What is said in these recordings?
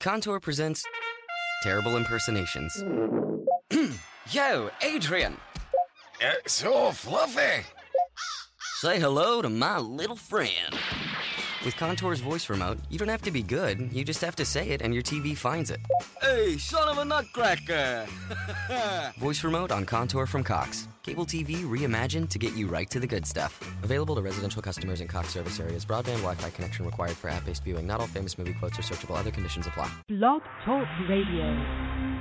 Contour presents Terrible Impersonations. Yo, Adrian! Uh, so fluffy. Say hello to my little friend. With Contour's voice remote, you don't have to be good, you just have to say it and your TV finds it. Hey, son of a nutcracker! Voice remote on Contour from Cox. Cable TV reimagined to get you right to the good stuff. Available to residential customers in Cox service areas. Broadband Wi Fi connection required for app based viewing. Not all famous movie quotes are searchable. Other conditions apply. Blog Talk Radio.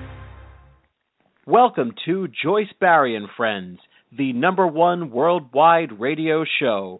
Welcome to Joyce Barrie and Friends, the number one worldwide radio show.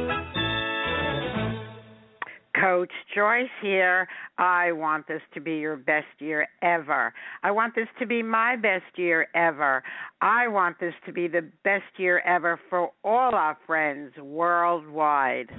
Coach Joyce here. I want this to be your best year ever. I want this to be my best year ever. I want this to be the best year ever for all our friends worldwide.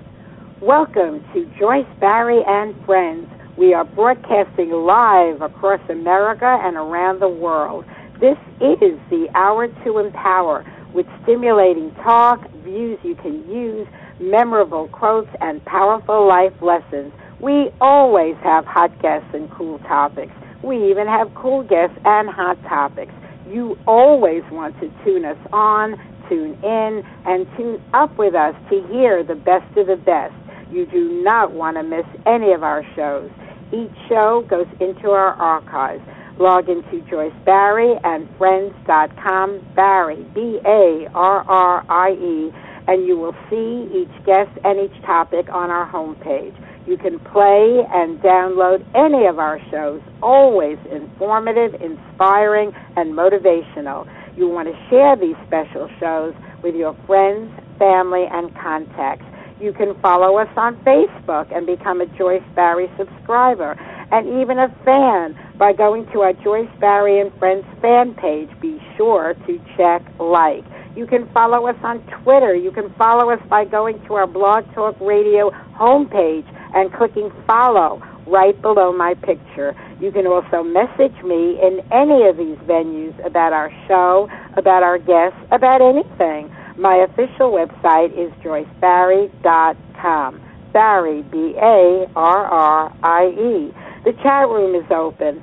Welcome to Joyce Barrie and Friends. We are broadcasting live across America and around the world. This is the Hour to Empower with stimulating talk, views you can use memorable quotes, and powerful life lessons. We always have hot guests and cool topics. We even have cool guests and hot topics. You always want to tune us on, tune in, and tune up with us to hear the best of the best. You do not want to miss any of our shows. Each show goes into our archives. Log into Joyce Barrie and Friends.com, Barrie, B A R R I E and you will see each guest and each topic on our homepage. You can play and download any of our shows, always informative, inspiring, and motivational. You want to share these special shows with your friends, family, and contacts. You can follow us on Facebook and become a Joyce Barrie subscriber and even a fan by going to our Joyce Barrie and Friends fan page. Be sure to check like. You can follow us on Twitter. You can follow us by going to our Blog Talk Radio homepage and clicking follow right below my picture. You can also message me in any of these venues about our show, about our guests, about anything. My official website is joycebarrie.com. Barrie, B A R R I E. The chat room is open.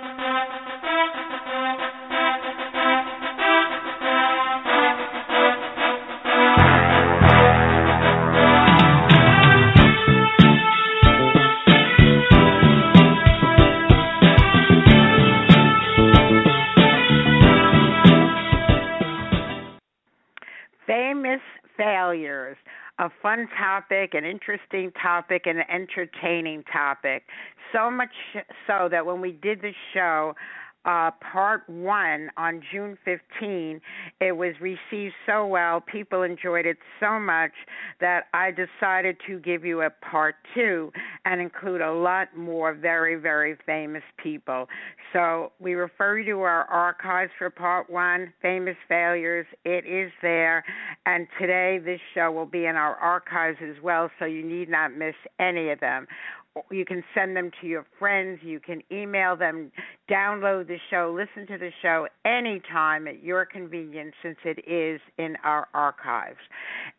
Failures. A fun topic, an interesting topic, an entertaining topic. So much so that when we did the show, uh, part one on June 15. It was received so well, people enjoyed it so much that I decided to give you a part two and include a lot more very, very famous people. So we refer you to our archives for part one, Famous Failures. It is there. And today, this show will be in our archives as well, so you need not miss any of them you can send them to your friends, you can email them, download the show, listen to the show anytime at your convenience since it is in our archives.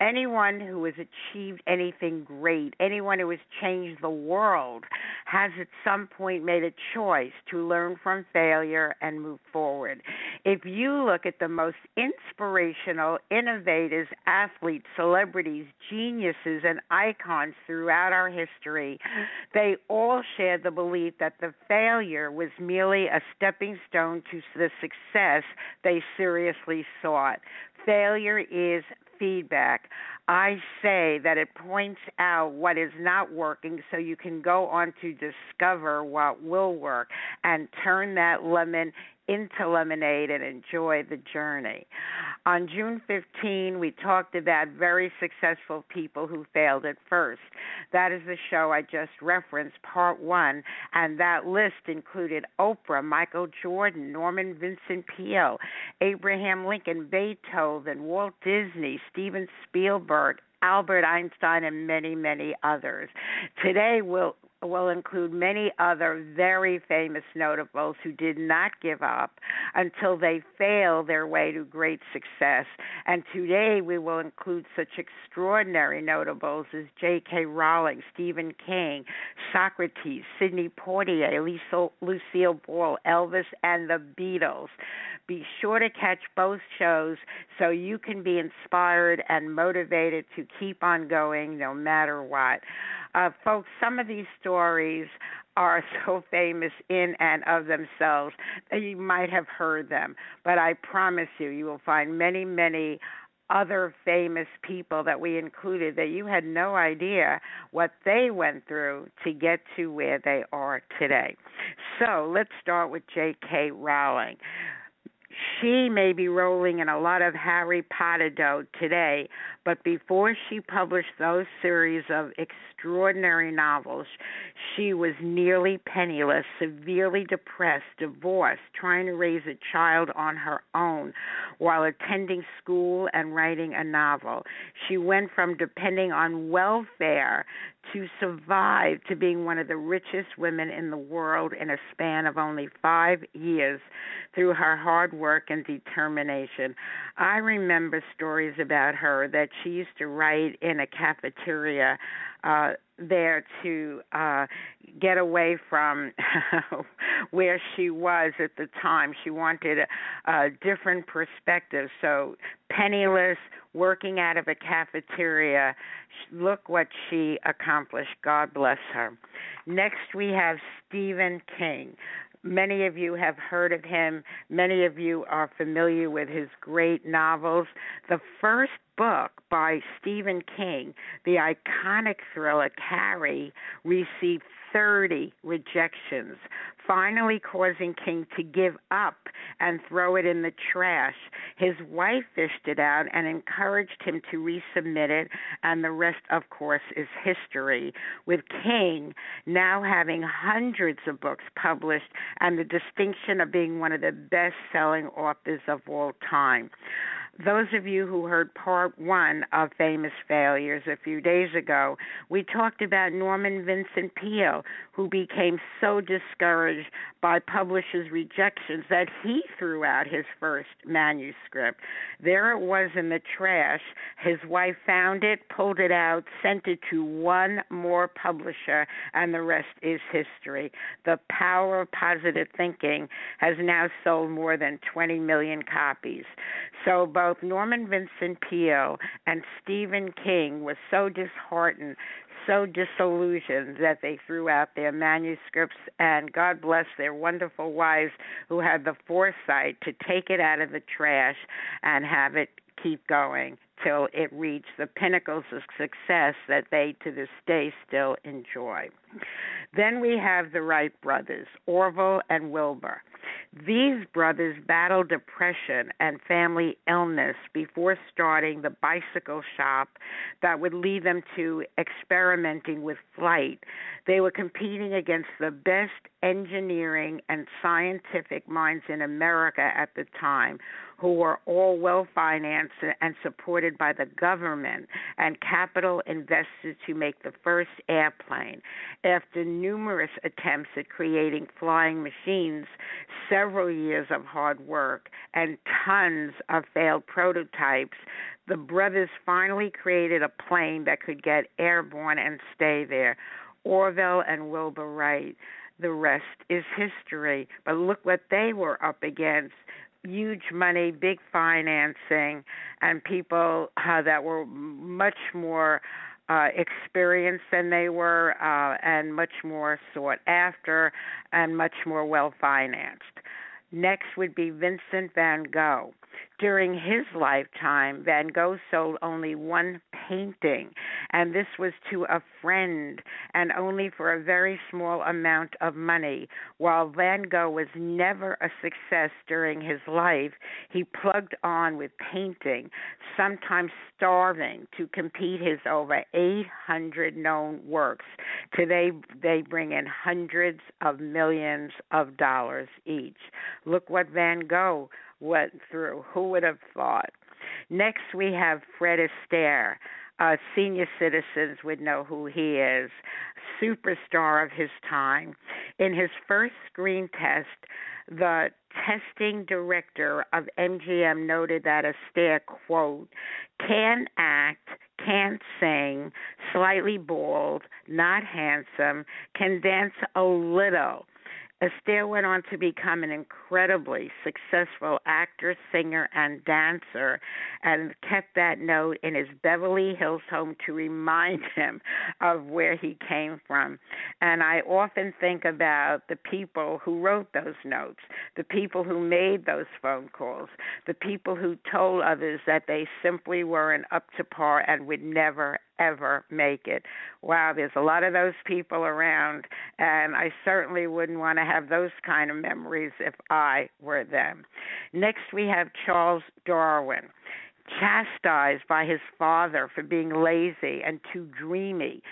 Anyone who has achieved anything great, anyone who has changed the world, has at some point made a choice to learn from failure and move forward. If you look at the most inspirational, innovators, athletes, celebrities, geniuses, and icons throughout our history, they all shared the belief that the failure was merely a stepping stone to the success they seriously sought. Failure is feedback. I say that it points out what is not working so you can go on to discover what will work and turn that lemon into lemonade and enjoy the journey. On June 15, we talked about very successful people who failed at first. That is the show I just referenced, part one, and that list included Oprah, Michael Jordan, Norman Vincent Peale, Abraham Lincoln, Beethoven, Walt Disney, Steven Spielberg, Albert Einstein, and many, many others. Today, we'll will include many other very famous notables who did not give up until they failed their way to great success. And today we will include such extraordinary notables as J.K. Rowling, Stephen King, Socrates, Sidney Poitier, Lucille Ball, Elvis, and the Beatles. Be sure to catch both shows so you can be inspired and motivated to keep on going no matter what. Uh, folks, some of these stories are so famous in and of themselves that you might have heard them, but I promise you, you will find many, many other famous people that we included that you had no idea what they went through to get to where they are today. So let's start with J.K. Rowling she may be rolling in a lot of Harry Potter dough today, but before she published those series of extraordinary novels, she was nearly penniless, severely depressed, divorced, trying to raise a child on her own while attending school and writing a novel. She went from depending on welfare to survive to being one of the richest women in the world in a span of only five years through her hard work and determination. I remember stories about her that she used to write in a cafeteria uh there to uh get away from where she was at the time. She wanted a, a different perspective. So penniless working out of a cafeteria look what she accomplished. God bless her. Next we have stephen king Many of you have heard of him. Many of you are familiar with his great novels. The first book by Stephen King, the iconic thriller Carrie, received 30 rejections, finally causing King to give up and throw it in the trash. His wife fished it out and encouraged him to resubmit it, and the rest, of course, is history. With King now having hundreds of books published and the distinction of being one of the best selling authors of all time those of you who heard part one of Famous Failures a few days ago, we talked about Norman Vincent Peale, who became so discouraged by publishers' rejections that he threw out his first manuscript. There it was in the trash. His wife found it, pulled it out, sent it to one more publisher, and the rest is history. The power of positive thinking has now sold more than 20 million copies. So, both Norman Vincent Peale and Stephen King were so disheartened, so disillusioned that they threw out their manuscripts, and God bless their wonderful wives who had the foresight to take it out of the trash and have it keep going till it reached the pinnacles of success that they to this day still enjoy. Then we have the Wright brothers, Orville and Wilbur. These brothers battled depression and family illness before starting the bicycle shop that would lead them to experimenting with flight. They were competing against the best engineering and scientific minds in America at the time who were all well financed and supported by the government and capital invested to make the first airplane. After numerous attempts at creating flying machines, several years of hard work, and tons of failed prototypes, the brothers finally created a plane that could get airborne and stay there. Orville and Wilbur Wright. The rest is history. But look what they were up against huge money, big financing, and people uh, that were much more uh, experienced than they were, uh, and much more sought after, and much more well financed. Next would be Vincent van Gogh. During his lifetime, Van Gogh sold only one painting, and this was to a friend and only for a very small amount of money. While Van Gogh was never a success during his life, he plugged on with painting, sometimes starving to compete his over 800 known works. Today, they bring in hundreds of millions of dollars each. Look what Van Gogh went through. Who would have thought? Next, we have Fred Astaire. Uh, senior citizens would know who he is, superstar of his time. In his first screen test, the testing director of MGM noted that Astaire, quote, can act, can't sing, slightly bald, not handsome, can dance a little Astaire went on to become an incredibly successful actor, singer, and dancer, and kept that note in his Beverly Hills home to remind him of where he came from. And I often think about the people who wrote those notes, the people who made those phone calls, the people who told others that they simply weren't up to par and would never, ever make it. Wow, there's a lot of those people around, and I certainly wouldn't want to have those kind of memories if I were them. Next, we have Charles Darwin. Chastised by his father for being lazy and too dreamy,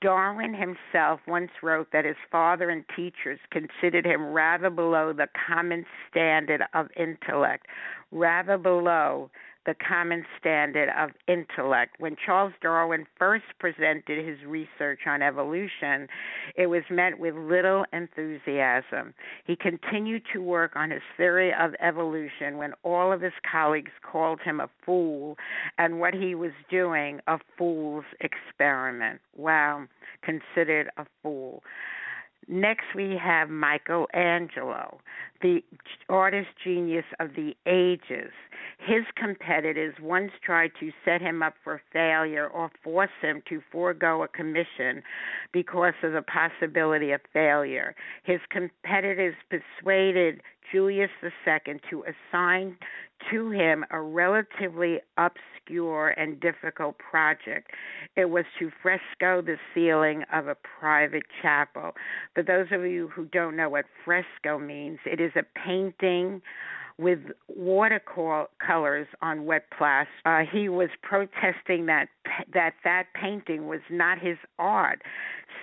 Darwin himself once wrote that his father and teachers considered him rather below the common standard of intellect, rather below the common standard of intellect. When Charles Darwin first presented his research on evolution, it was met with little enthusiasm. He continued to work on his theory of evolution when all of his colleagues called him a fool and what he was doing a fool's experiment. Wow, considered a fool. Next, we have Michelangelo, the artist genius of the ages. His competitors once tried to set him up for failure or force him to forego a commission because of the possibility of failure. His competitors persuaded Julius II to assign to him a relatively obscure and difficult project. It was to fresco the ceiling of a private chapel. For those of you who don't know what fresco means, it is a painting with watercolors on wet plaster. Uh, he was protesting that that that painting was not his art.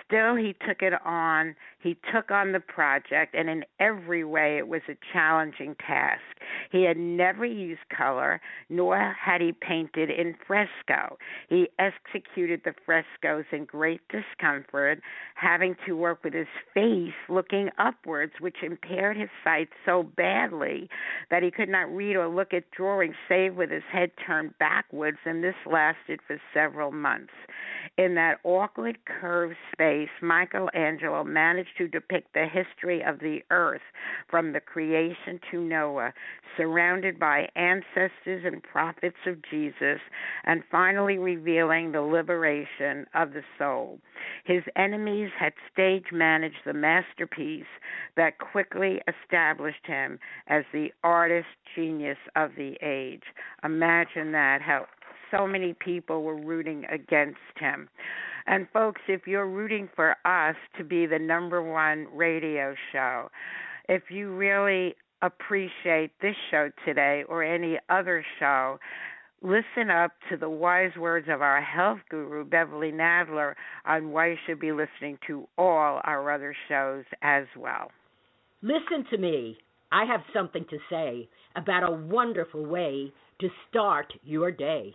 Still, he took it on. He took on the project, and in every way, it was a challenging task. He had never used color, nor had he painted in fresco. He executed the frescoes in great discomfort, having to work with his face looking upwards, which impaired his sight so badly that he could not read or look at drawings save with his head turned backwards, and this lasted for several months. In that awkward curved space, Michelangelo managed to depict the history of the earth from the creation to Noah, surrounded by ancestors and prophets of Jesus, and finally revealing the liberation of the soul. His enemies had stage managed the masterpiece that quickly established him as the artist genius of the age. Imagine that, how so many people were rooting against him. And folks, if you're rooting for us to be the number one radio show, if you really appreciate this show today or any other show, listen up to the wise words of our health guru, Beverly Nadler, on why you should be listening to all our other shows as well. Listen to me. I have something to say about a wonderful way to start your day,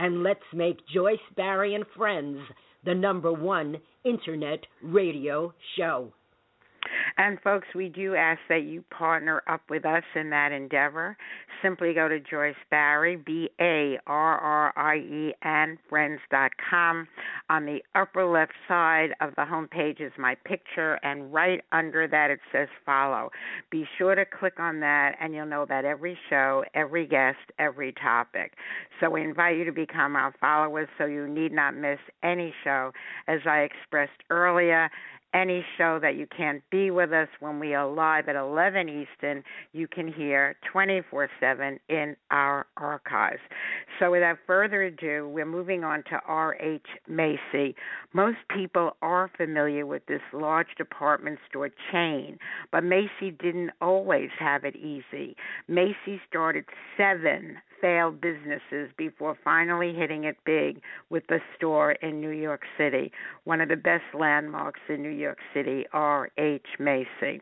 And let's make Joyce Barrie and Friends the number one internet radio show. And folks, we do ask that you partner up with us in that endeavor. Simply go to Joyce Barrie, B A R R I E, and friends.com. On the upper left side of the homepage is my picture, and right under that it says follow. Be sure to click on that, and you'll know about every show, every guest, every topic. So we invite you to become our followers so you need not miss any show. As I expressed earlier, any show that you can't be with us when we are live at 11 Eastern, you can hear 24 7 in our archives. So, without further ado, we're moving on to R.H. Macy. Most people are familiar with this large department store chain, but Macy didn't always have it easy. Macy started seven failed businesses before finally hitting it big with the store in New York City, one of the best landmarks in New York City, R.H. Macy.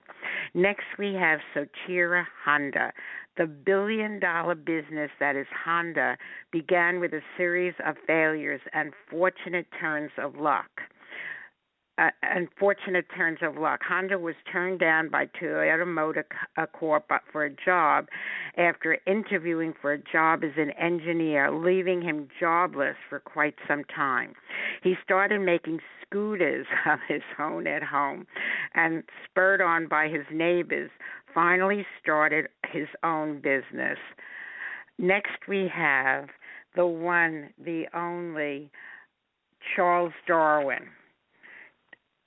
Next, we have Soichiro Honda. The billion dollar business that is Honda began with a series of failures and fortunate turns of luck uh, unfortunate turns of luck. Honda was turned down by Toyota Motor uh, Corp for a job after interviewing for a job as an engineer, leaving him jobless for quite some time. He started making scooters of his own at home and spurred on by his neighbors, finally started his own business. Next, we have the one, the only Charles Darwin.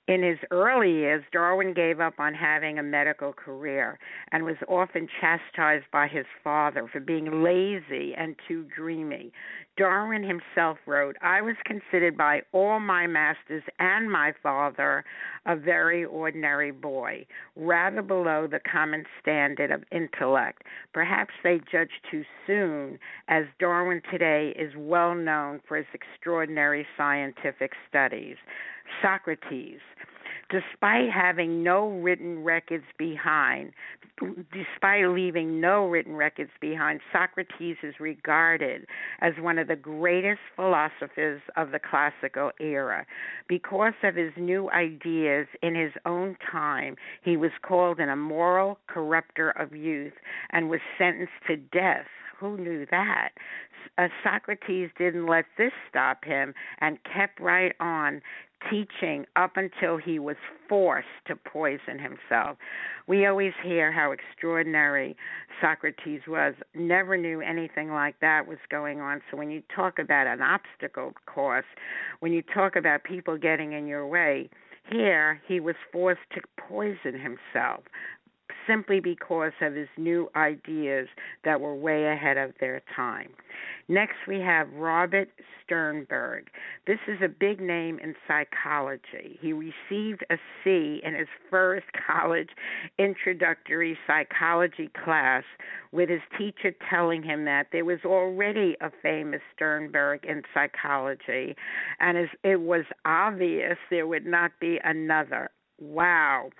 In his early years, Darwin gave up on having a medical career and was often chastised by his father for being lazy and too dreamy. Darwin himself wrote, I was considered by all my masters and my father a very ordinary boy, rather below the common standard of intellect. Perhaps they judged too soon, as Darwin today is well known for his extraordinary scientific studies. Socrates, despite having no written records behind, despite leaving no written records behind, Socrates is regarded as one of the greatest philosophers of the classical era. Because of his new ideas in his own time, he was called an immoral corrupter of youth and was sentenced to death. Who knew that? Uh, Socrates didn't let this stop him and kept right on teaching up until he was forced to poison himself. We always hear how extraordinary Socrates was, never knew anything like that was going on. So when you talk about an obstacle course, when you talk about people getting in your way, here he was forced to poison himself simply because of his new ideas that were way ahead of their time. Next, we have Robert Sternberg. This is a big name in psychology. He received a C in his first college introductory psychology class, with his teacher telling him that there was already a famous Sternberg in psychology, and it was obvious there would not be another. Wow.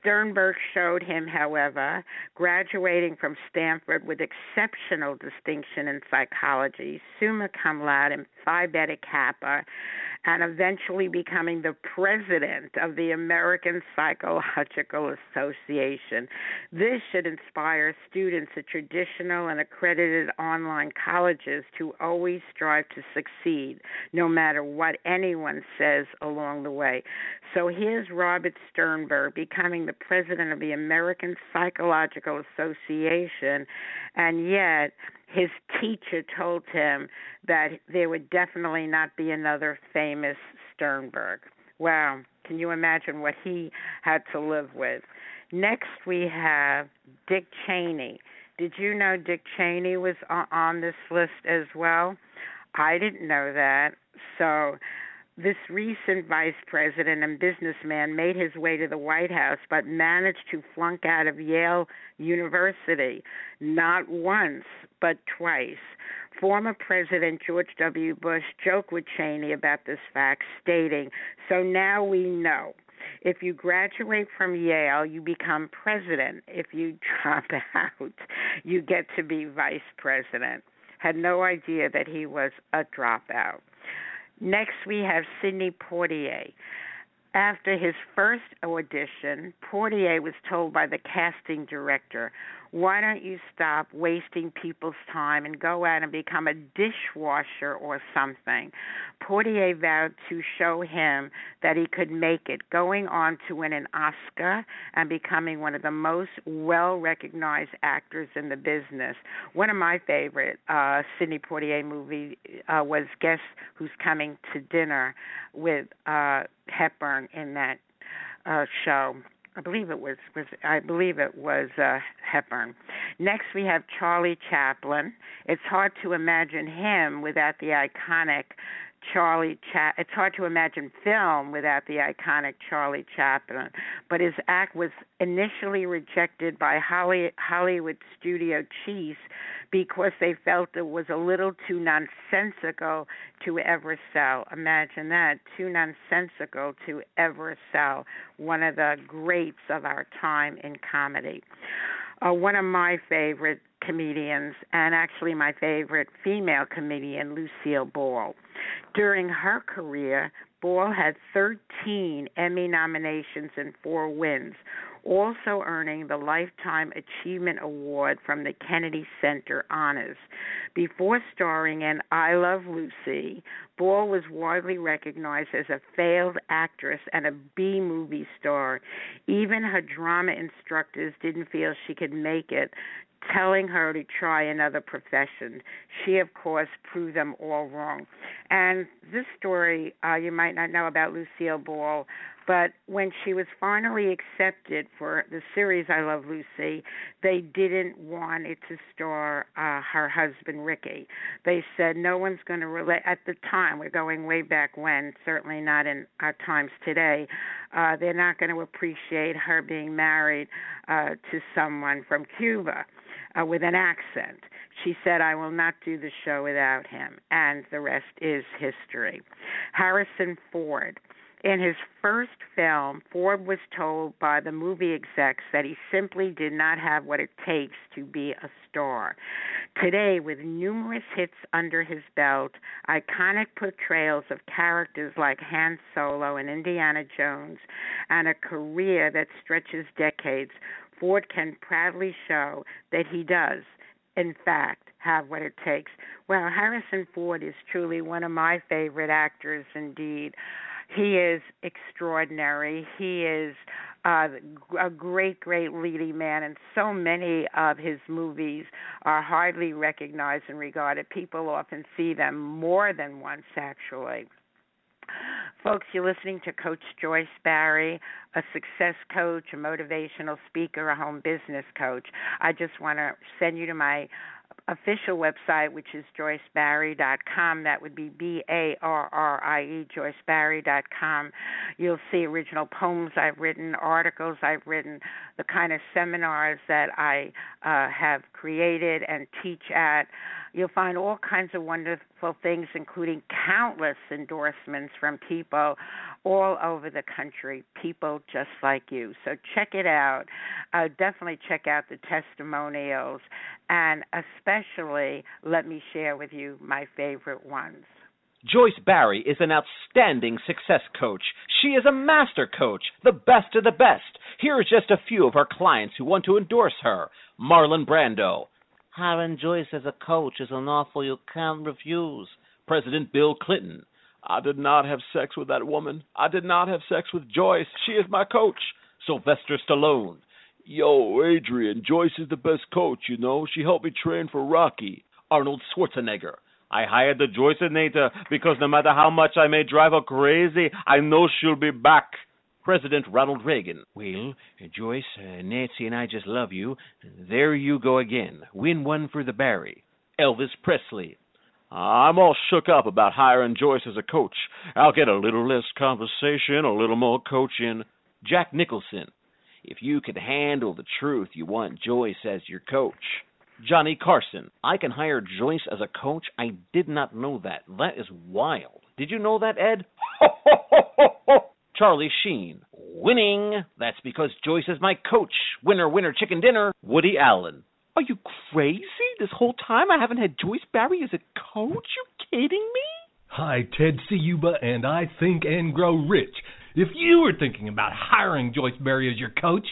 Sternberg showed him, however, graduating from Stanford with exceptional distinction in psychology, summa cum laude, and Phi Beta Kappa, and eventually becoming the president of the American Psychological Association. This should inspire students at traditional and accredited online colleges to always strive to succeed, no matter what anyone says along the way. So here's Robert Sternberg becoming the president of the American Psychological Association, and yet his teacher told him that there would definitely not be another famous Sternberg. Wow, can you imagine what he had to live with? Next, we have Dick Cheney. Did you know Dick Cheney was on this list as well? I didn't know that. So this recent vice president and businessman made his way to the White House but managed to flunk out of Yale University not once but twice. Former President George W. Bush joked with Cheney about this fact, stating, So now we know. If you graduate from Yale, you become president. If you drop out, you get to be vice president. Had no idea that he was a dropout. Next, we have Sidney Poitier. After his first audition, Poitier was told by the casting director, why don't you stop wasting people's time and go out and become a dishwasher or something? Poitier vowed to show him that he could make it, going on to win an Oscar and becoming one of the most well recognized actors in the business. One of my favorite uh, Sidney Poitier movies uh, was Guess Who's Coming to Dinner with uh, Hepburn in that uh, show. I believe it was was I believe it was uh, Hepburn. Next we have Charlie Chaplin. It's hard to imagine him without the iconic Charlie Cha- it's hard to imagine film without the iconic Charlie Chaplin, but his act was initially rejected by Holly- Hollywood studio chiefs because they felt it was a little too nonsensical to ever sell. Imagine that, too nonsensical to ever sell. One of the greats of our time in comedy. Uh, one of my favorite comedians, and actually my favorite female comedian, Lucille Ball. During her career, Ball had 13 Emmy nominations and four wins, also earning the Lifetime Achievement Award from the Kennedy Center Honors. Before starring in I Love Lucy, Ball was widely recognized as a failed actress and a B movie star. Even her drama instructors didn't feel she could make it, telling her to try another profession. She, of course, proved them all wrong. And this story, uh, you might not know about Lucille Ball, but when she was finally accepted for the series I Love Lucy, they didn't want it to star uh, her husband Ricky. They said no one's going to relate. At the time, we're going way back when, certainly not in our times today. Uh, they're not going to appreciate her being married uh, to someone from Cuba uh, with an accent. She said, I will not do the show without him. And the rest is history. Harrison Ford. In his first film, Ford was told by the movie execs that he simply did not have what it takes to be a star. Today, with numerous hits under his belt, iconic portrayals of characters like Han Solo and Indiana Jones, and a career that stretches decades, Ford can proudly show that he does, in fact, have what it takes. Well, Harrison Ford is truly one of my favorite actors indeed. He is extraordinary. He is uh, a great, great leading man, and so many of his movies are hardly recognized and regarded. People often see them more than once, actually. Folks, you're listening to Coach Joyce Barrie, a success coach, a motivational speaker, a home business coach. I just want to send you to my official website, which is joycebarrie.com. That would be B A R R I E, joycebarrie.com. You'll see original poems I've written, articles I've written, the kind of seminars that I uh, have created and teach at. You'll find all kinds of wonderful things, including countless endorsements from people all over the country, people just like you. So check it out. Uh, definitely check out the testimonials, and especially let me share with you my favorite ones. Joyce Barrie is an outstanding success coach. She is a master coach, the best of the best. Here are just a few of her clients who want to endorse her Marlon Brando, Hiring Joyce as a coach is an offer you can't refuse. President Bill Clinton. I did not have sex with that woman. I did not have sex with Joyce. She is my coach. Sylvester Stallone. Yo, Adrian, Joyce is the best coach, you know. She helped me train for Rocky. Arnold Schwarzenegger. I hired the Joyceinator because no matter how much I may drive her crazy, I know she'll be back. President Ronald Reagan. Well, Joyce, uh, Nancy and I just love you. There you go again. Win one for the Barrie. Elvis Presley. I'm all shook up about hiring Joyce as a coach. I'll get a little less conversation, a little more coaching. Jack Nicholson. If you can handle the truth, you want Joyce as your coach. Johnny Carson. I can hire Joyce as a coach. I did not know that. That is wild. Did you know that, Ed? Charlie Sheen. Winning. That's because Joyce is my coach. Winner, winner, chicken dinner. Woody Allen. Are you crazy? This whole time I haven't had Joyce Barrie as a coach? You kidding me? Hi, Ted Ciuba, and I think and grow rich. If you were thinking about hiring Joyce Barrie as your coach,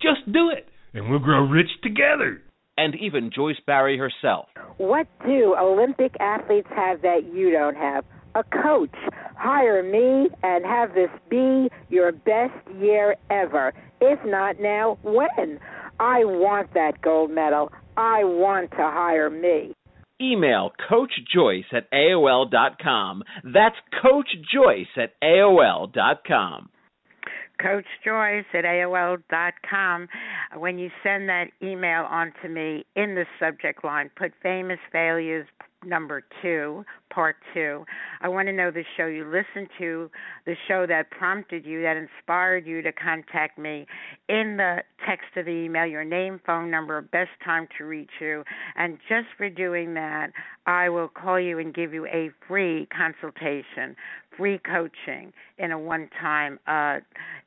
just do it, and we'll grow rich together. And even Joyce Barrie herself. What do Olympic athletes have that you don't have? A coach. Hire me and have this be your best year ever. If not now, when? I want that gold medal. I want to hire me. Email Coach Joyce at AOL.com. That's Coach Joyce at AOL.com. Coach Joyce at AOL.com. When you send that email on to me in the subject line, put famous failures number two, part two. I want to know the show you listened to, the show that prompted you, that inspired you to contact me. In the text of the email, your name, phone number, best time to reach you. And just for doing that, I will call you and give you a free consultation free coaching in a one time uh,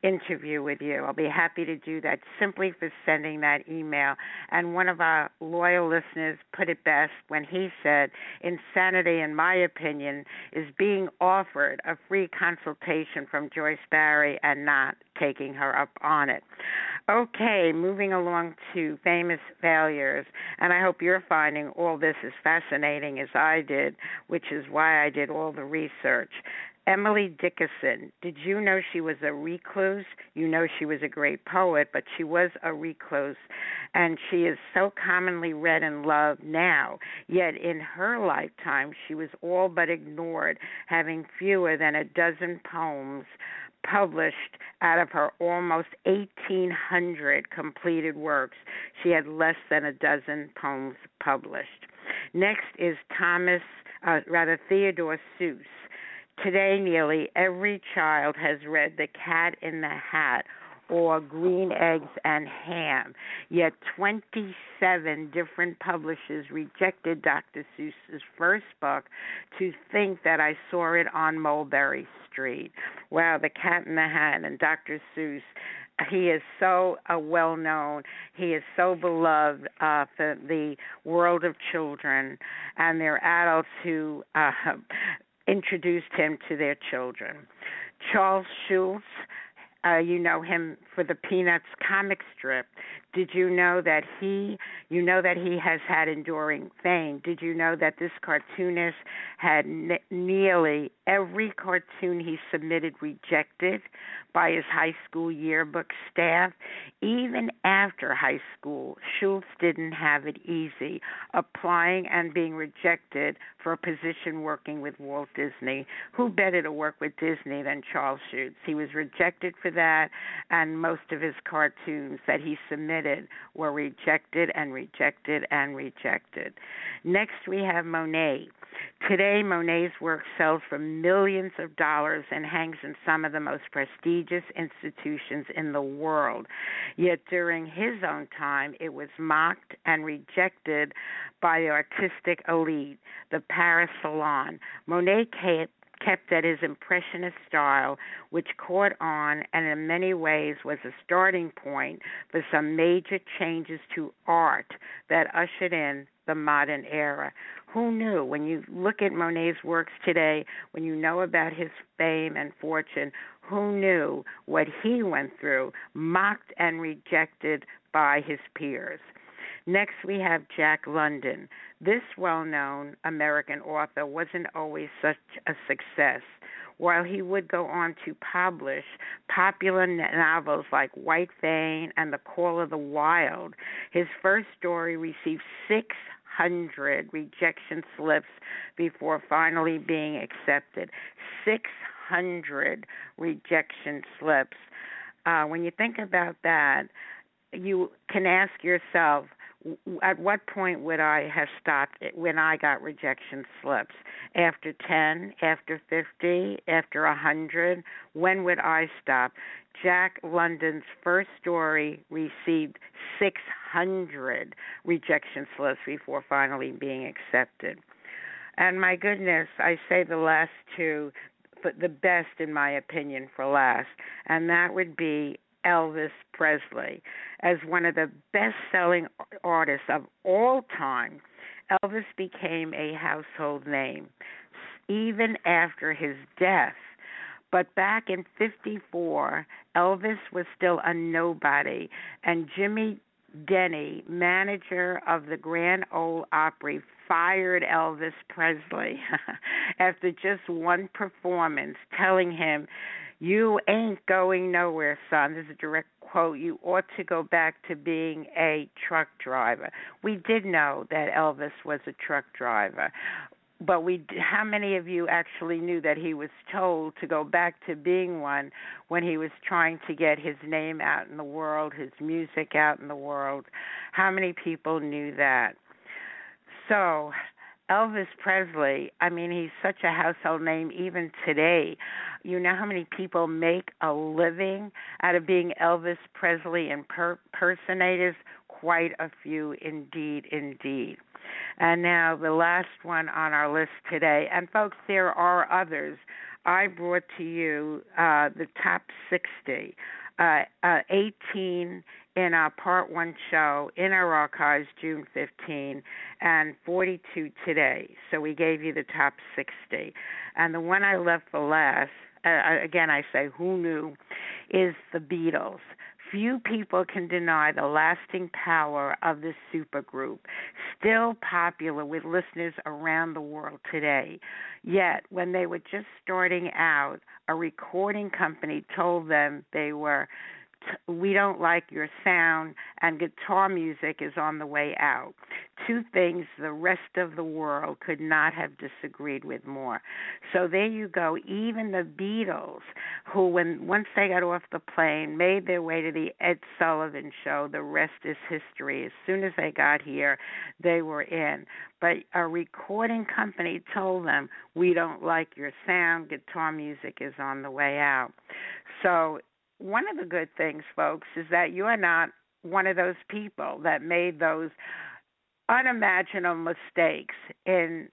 interview with you. I'll be happy to do that simply for sending that email. And one of our loyal listeners put it best when he said, Insanity, in my opinion, is being offered a free consultation from Joyce Barrie and not taking her up on it. Okay, moving along to famous failures, and I hope you're finding all this as fascinating as I did, which is why I did all the research. Emily Dickinson. Did you know she was a recluse? You know she was a great poet, but she was a recluse, and she is so commonly read and loved now. Yet in her lifetime, she was all but ignored, having fewer than a dozen poems published out of her almost 1,800 completed works. She had less than a dozen poems published. Next is Thomas, uh, rather Theodore Seuss. Today, nearly every child has read The Cat in the Hat or Green Eggs and Ham. Yet 27 different publishers rejected Dr. Seuss's first book to think that I saw it on Mulberry Street. Wow, The Cat in the Hat and Dr. Seuss he is so uh, well known. He is so beloved uh, for the world of children and their adults who uh, introduced him to their children. Charles Schulz uh, you know him for the Peanuts comic strip. Did you know that he, you know that he has had enduring fame? Did you know that this cartoonist had ne- nearly every cartoon he submitted rejected by his high school yearbook staff? Even after high school, Schulz didn't have it easy, applying and being rejected for a position working with Walt Disney. Who better to work with Disney than Charles Schulz? He was rejected for that, and most of his cartoons that he submitted were rejected and rejected and rejected. Next, we have Monet. Today, Monet's work sells for millions of dollars and hangs in some of the most prestigious institutions in the world. Yet during his own time, it was mocked and rejected by the artistic elite, the Paris Salon. Monet kept at his impressionist style, which caught on and in many ways was a starting point for some major changes to art that ushered in the modern era. Who knew? When you look at Monet's works today, when you know about his fame and fortune, who knew what he went through, mocked and rejected by his peers? Next, we have Jack London. This well known American author wasn't always such a success. While he would go on to publish popular novels like White Fang and The Call of the Wild, his first story received 600 rejection slips before finally being accepted. 600 rejection slips. Uh, when you think about that, you can ask yourself, at what point would I have stopped it when I got rejection slips? After 10, after 50, after 100? When would I stop? Jack London's first story received 600 rejection slips before finally being accepted. And my goodness, I say the last two, but the best in my opinion for last, and that would be Elvis Presley as one of the best selling artists of all time. Elvis became a household name even after his death. But back in 54, Elvis was still a nobody, and Jimmy Denny, manager of the Grand Ole Opry, fired Elvis Presley after just one performance, telling him you ain't going nowhere, son. This is a direct quote. You ought to go back to being a truck driver. We did know that Elvis was a truck driver, but we how many of you actually knew that he was told to go back to being one when he was trying to get his name out in the world, his music out in the world? How many people knew that? So, Elvis Presley, I mean, he's such a household name even today. You know how many people make a living out of being Elvis Presley impersonators? Quite a few indeed, indeed. And now the last one on our list today, and folks, there are others. I brought to you uh, the top 60, uh, uh, 18 in our part one show in our archives June 15 and 42 today. So we gave you the top 60. And the one I left for last, uh, again, I say who knew, is the Beatles. Few people can deny the lasting power of this supergroup, still popular with listeners around the world today. Yet, when they were just starting out, a recording company told them they were we don't like your sound and guitar music is on the way out. Two things the rest of the world could not have disagreed with more. So there you go. Even the Beatles, who when once they got off the plane, made their way to the Ed Sullivan show. The rest is history. As soon as they got here, they were in. But a recording company told them, "We don't like your sound. Guitar music is on the way out." So one of the good things, folks, is that you are not one of those people that made those unimaginable mistakes in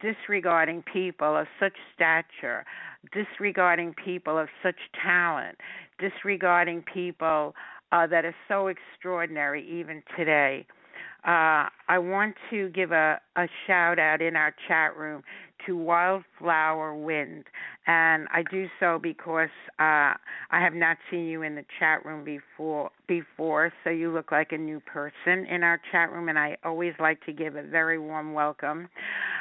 disregarding people of such stature, disregarding people of such talent, disregarding people uh, that are so extraordinary even today. Uh, I want to give a, a shout out in our chat room to Wildflower Wind. And I do so because uh, I have not seen you in the chat room before. Before, so you look like a new person in our chat room, and I always like to give a very warm welcome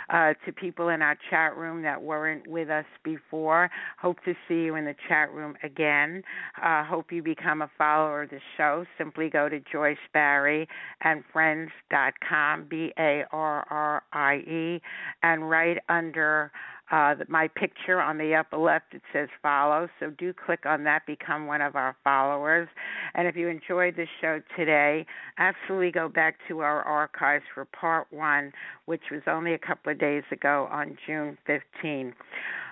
uh, to people in our chat room that weren't with us before. Hope to see you in the chat room again. Uh, hope you become a follower of the show. Simply go to Joyce Barrie and Friends.com, B A R R I E, and right under uh, my picture on the upper left, it says follow. So do click on that, become one of our followers. And if you enjoyed the show today, absolutely go back to our archives for part one, which was only a couple of days ago on June 15.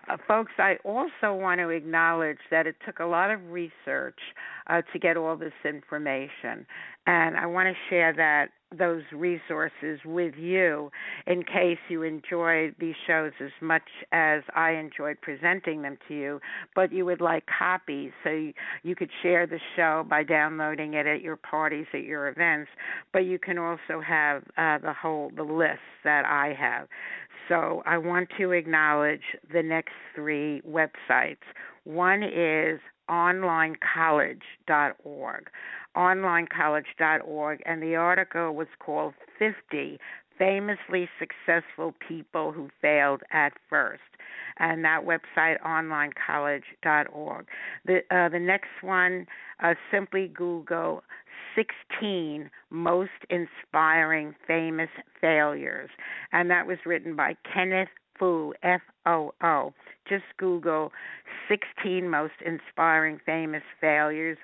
Uh, folks, I also want to acknowledge that it took a lot of research uh, to get all this information, and I want to share that those resources with you in case you enjoy these shows as much as I enjoyed presenting them to you, but you would like copies so you, could share the show by downloading it at your parties, at your events, but you can also have uh, the whole the list that I have. So I want to acknowledge the next three websites. One is onlinecollege.org, onlinecollege.org, and the article was called 50 Famously Successful People Who Failed at First. And that website, onlinecollege.org. The uh, the next one, uh, simply Google 16 most inspiring famous failures. And that was written by Kenneth Foo, F O O. Just Google 16 most inspiring famous failures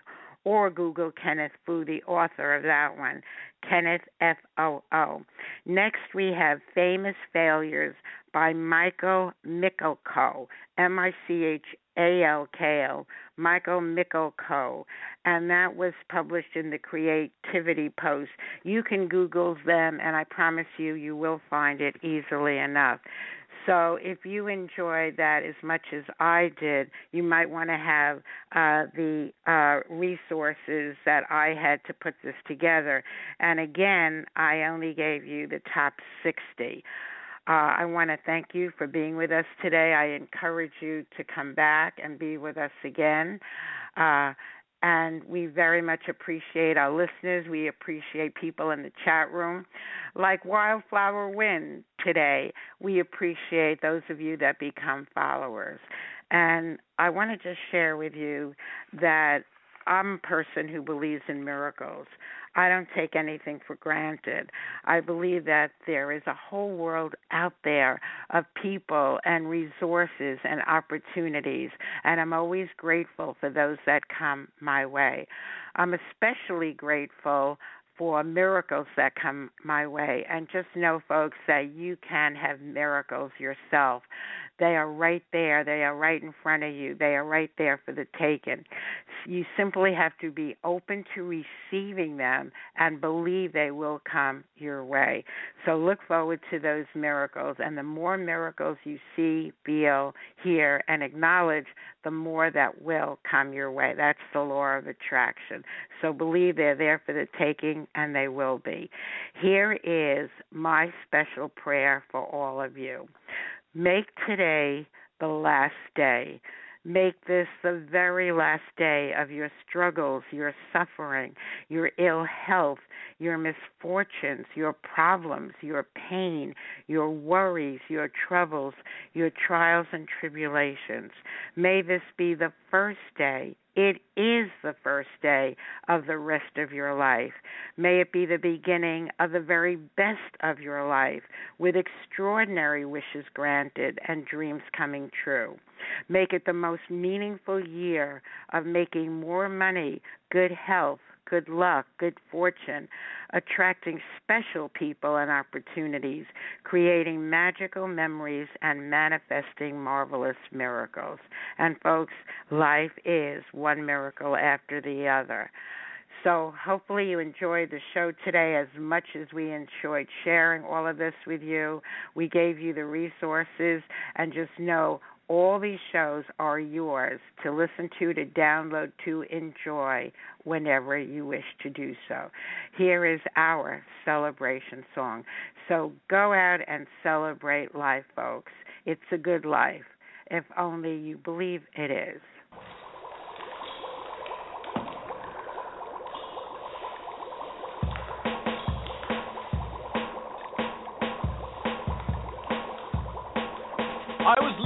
or Google Kenneth Foo, the author of that one. Kenneth F O O. Next, we have Famous Failures by Michael Michalko, M I C H A L K O, Michael Michalko, and that was published in the Creativity Post. You can Google them, and I promise you, you will find it easily enough. So if you enjoyed that as much as I did, you might want to have uh, the uh, resources that I had to put this together. And again, I only gave you the top 60. Uh, I want to thank you for being with us today. I encourage you to come back and be with us again. Uh, and we very much appreciate our listeners. We appreciate people in the chat room. Like Wildflower Wind today, we appreciate those of you that become followers. And I want to just share with you that I'm a person who believes in miracles. I don't take anything for granted. I believe that there is a whole world out there of people and resources and opportunities, and I'm always grateful for those that come my way. I'm especially grateful for miracles that come my way. And just know, folks, that you can have miracles yourself. They are right there. They are right in front of you. They are right there for the taking. You simply have to be open to receiving them and believe they will come your way. So look forward to those miracles. And the more miracles you see, feel, hear, and acknowledge, the more that will come your way. That's the law of attraction. So believe they're there for the taking, and they will be. Here is my special prayer for all of you. Make today the last day. Make this the very last day of your struggles, your suffering, your ill health, your misfortunes, your problems, your pain, your worries, your troubles, your trials and tribulations. May this be the first day it is the first day of the rest of your life. May it be the beginning of the very best of your life, with extraordinary wishes granted and dreams coming true. Make it the most meaningful year of making more money, good health, good luck, good fortune, attracting special people and opportunities, creating magical memories, and manifesting marvelous miracles. And, folks, life is one miracle after the other. So, hopefully, you enjoyed the show today as much as we enjoyed sharing all of this with you. We gave you the resources, and just know all these shows are yours to listen to, to download, to enjoy whenever you wish to do so. Here is our celebration song. So go out and celebrate life, folks. It's a good life, if only you believe it is.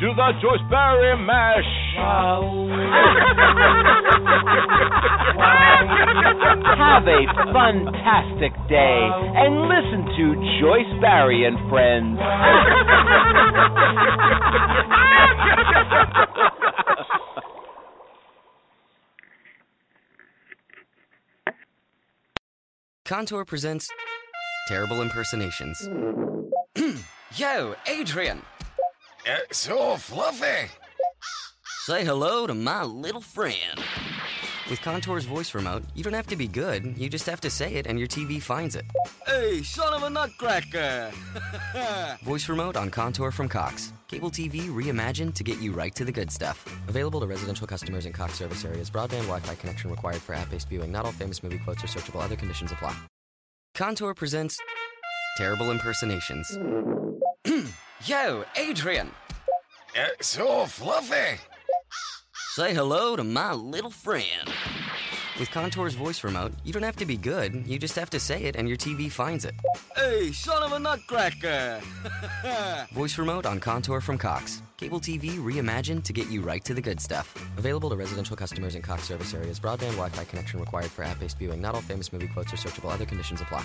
Do the Joyce Barrie Mash. Have a fantastic day and listen to Joyce Barrie and Friends. Contour presents Terrible Impersonations. Yo, Adrian! Uh, so fluffy. Say hello to my little friend. With Contour's voice remote, you don't have to be good, you just have to say it and your TV finds it. Hey, son of a nutcracker! Voice remote on Contour from Cox. Cable TV reimagined to get you right to the good stuff. Available to residential customers in Cox service areas. Broadband Wi-Fi connection required for app-based viewing. Not all famous movie quotes are searchable. Other conditions apply. Contour presents Terrible Impersonations. Yo, Adrian! Uh, so fluffy. Say hello to my little friend. With Contour's voice remote, you don't have to be good, you just have to say it and your TV finds it. hey, son of a nutcracker! Voice remote on Contour from Cox. Cable TV reimagined to get you right to the good stuff. Available to residential customers in Cox service areas. Broadband Wi Fi connection required for app based viewing. Not all famous movie quotes are searchable. Other conditions apply.